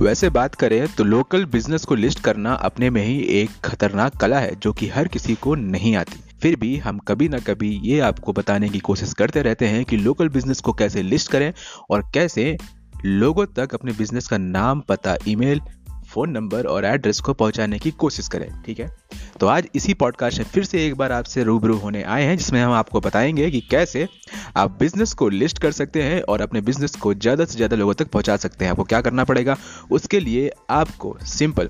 वैसे बात करें तो लोकल बिज़नेस को लिस्ट करना अपने में ही एक खतरनाक कला है जो कि हर किसी को नहीं आती। फिर भी हम कभी ना कभी ये आपको बताने की कोशिश करते रहते हैं कि लोकल बिज़नेस को कैसे लिस्ट करें और कैसे लोगों तक अपने बिज़नेस का नाम पता ईमेल फ़ोन नंबर और एड्रेस को पहुँचाने की कोशिश करें, ठीक है? तो आज इसी पॉडकास्ट में फिर से एक बार आपसे रूबरू होने आए हैं, जिसमें हम आपको बताएँगे कि कैसे आप बिज़नेस को लिस्ट कर सकते हैं और अपने बिज़नेस को ज़्यादा से ज़्यादा लोगों तक पहुँचा सकते हैं। आपको क्या करना पड़ेगा? उसके लिए आपको सिंपल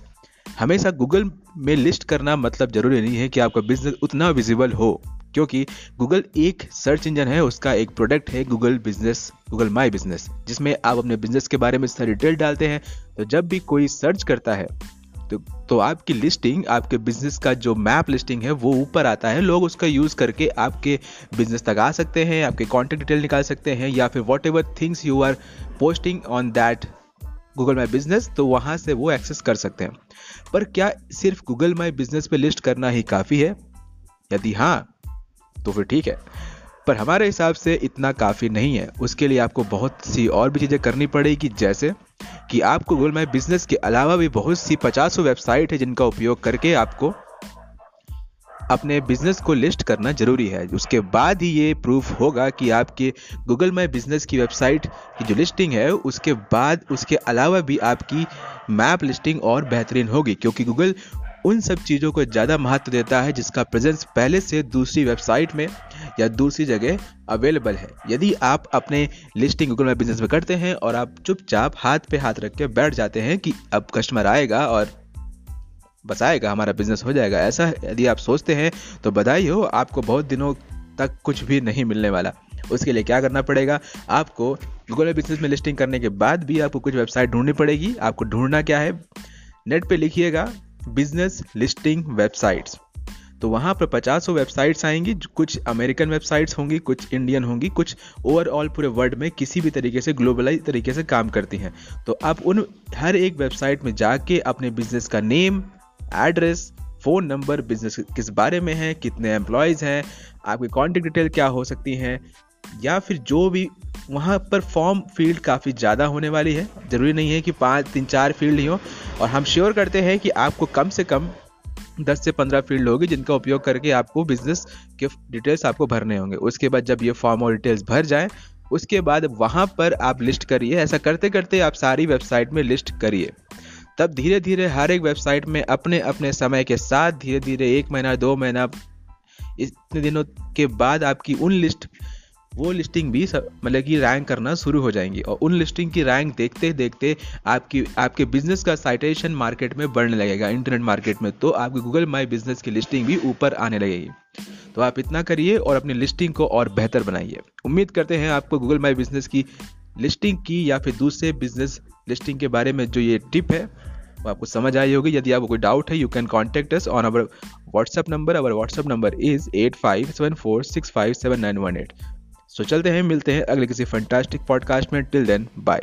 हमेशा गूगल में लिस्ट करना मतलब ज़रूरी नहीं है कि आपका बिज़नेस उतना विजिबल हो। क्योंकि गूगल एक सर्च इंजन है उसका एक प्रोडक्ट है Google business Google my business जिसमें आप अपने बिज़नेस के बारे में सारी डिटेल डालते हैं। तो जब भी कोई सर्च करता है तो, तो आपकी लिस्टिंग आपके बिज़नेस का जो मैप लिस्टिंग है वो ऊपर आता है। लोग उसका यूज़ करके आपके बिज़नेस तक आ सकते हैं आपके कॉन्टेक्ट डिटेल निकाल सकते हैं या फिर whatever things you are posting on that Google my business तो वहाँ से वो एक्सेस कर सकते हैं। पर क्या सिर्फ़ गूगल माई बिज़नेस पे लिस्ट करना ही काफ़ी है? यदि हाँ तो फिर ठीक है। पर हमारे हिसाब से इतना काफ़ी नहीं है। उसके लिए आपको बहुत सी और भी चीज़ें करनी पड़ेगी, जैसे कि आपको गूगल माई बिज़नेस के अलावा भी बहुत सी पचासों वेबसाइट है जिनका उपयोग करके आपको अपने बिज़नेस को लिस्ट करना ज़रूरी है। उसके बाद ही ये प्रूफ होगा कि आपके गूगल माई बिज़नेस की वेबसाइट की जो लिस्टिंग है, उसके बाद, उसके अलावा भी आपकी मैप लिस्टिंग और बेहतरीन होगी। क्योंकि गूगल उन सब चीज़ों को ज़्यादा महत्व देता है जिसका प्रेजेंस पहले से दूसरी वेबसाइट में या दूसरी जगह अवेलेबल है। यदि आप अपने लिस्टिंग गूगल में बिज़नेस में करते हैं और आप चुपचाप हाथ पे हाथ रख के बैठ जाते हैं कि अब कस्टमर आएगा और बस आएगा, हमारा बिज़नेस हो जाएगा। ऐसा यदि आप सोचते हैं तो बधाई हो, आपको बहुत दिनों तक कुछ भी नहीं मिलने वाला। उसके लिए क्या करना पड़ेगा? आपको गूगल बिज़नेस में लिस्टिंग करने के बाद भी आपको कुछ वेबसाइट ढूंढनी पड़ेगी। आपको ढूंढना क्या है? नेट पे लिखिएगा। बिज़नेस लिस्टिंग वेबसाइट्स तो वहाँ पर पचासों वेबसाइट्स आएँगी कुछ अमेरिकन वेबसाइट्स होंगी, कुछ इंडियन होंगी, कुछ ओवरऑल पूरे वर्ल्ड में किसी भी तरीके से ग्लोबलाइज तरीके से काम करती हैं। तो आप उन हर एक वेबसाइट में जाके अपने बिज़नेस का name address phone number business किस बारे में है, कितने एम्प्लॉयज़ हैं, आपकी कॉन्टेक्ट डिटेल क्या हो सकती हैं, या फिर जो भी वहाँ पर फॉर्म फ़ील्ड काफ़ी ज़्यादा होने वाली है। ज़रूरी नहीं है कि पाँच, तीन, चार फ़ील्ड ही हो। और हम श्योर करते हैं कि आपको कम से कम दस से पंद्रह फ़ील्ड होगी, जिनका उपयोग करके आपको बिज़नेस के डिटेल्स आपको भरने होंगे। उसके बाद जब ये फॉर्म और डिटेल्स भर जाए, उसके बाद वहाँ पर आप लिस्ट करिए। ऐसा करते करते आप सारी वेबसाइट में लिस्ट करिए। तब धीरे धीरे हर एक वेबसाइट में अपने अपने समय के साथ धीरे धीरे एक महीना, दो महीना, इतने दिनों के बाद आपकी उन लिस्ट वो लिस्टिंग भी मतलब कि रैंक करना शुरू हो जाएँगी। और उन लिस्टिंग की रैंक देखते देखते आपकी, आपके बिज़नेस का साइटेशन मार्केट में बढ़ने लगेगा इंटरनेट मार्केट में। तो आपके गूगल माई बिज़नेस की लिस्टिंग भी ऊपर आने लगेगी। तो आप इतना करिए और अपनी लिस्टिंग को और बेहतर बनाइए। उम्मीद करते हैं आपको गूगल माई बिज़नेस की लिस्टिंग की या फिर दूसरे बिज़नेस लिस्टिंग के बारे में जो ये टिप है, वो आपको समझ आई होगी। यदि आपको कोई डाउट है you can contact us on our WhatsApp number our WhatsApp number is eight five seven four six five seven nine one eight so चलते हैं मिलते हैं अगले किसी फंटास्टिक पॉडकास्ट में. Till then bye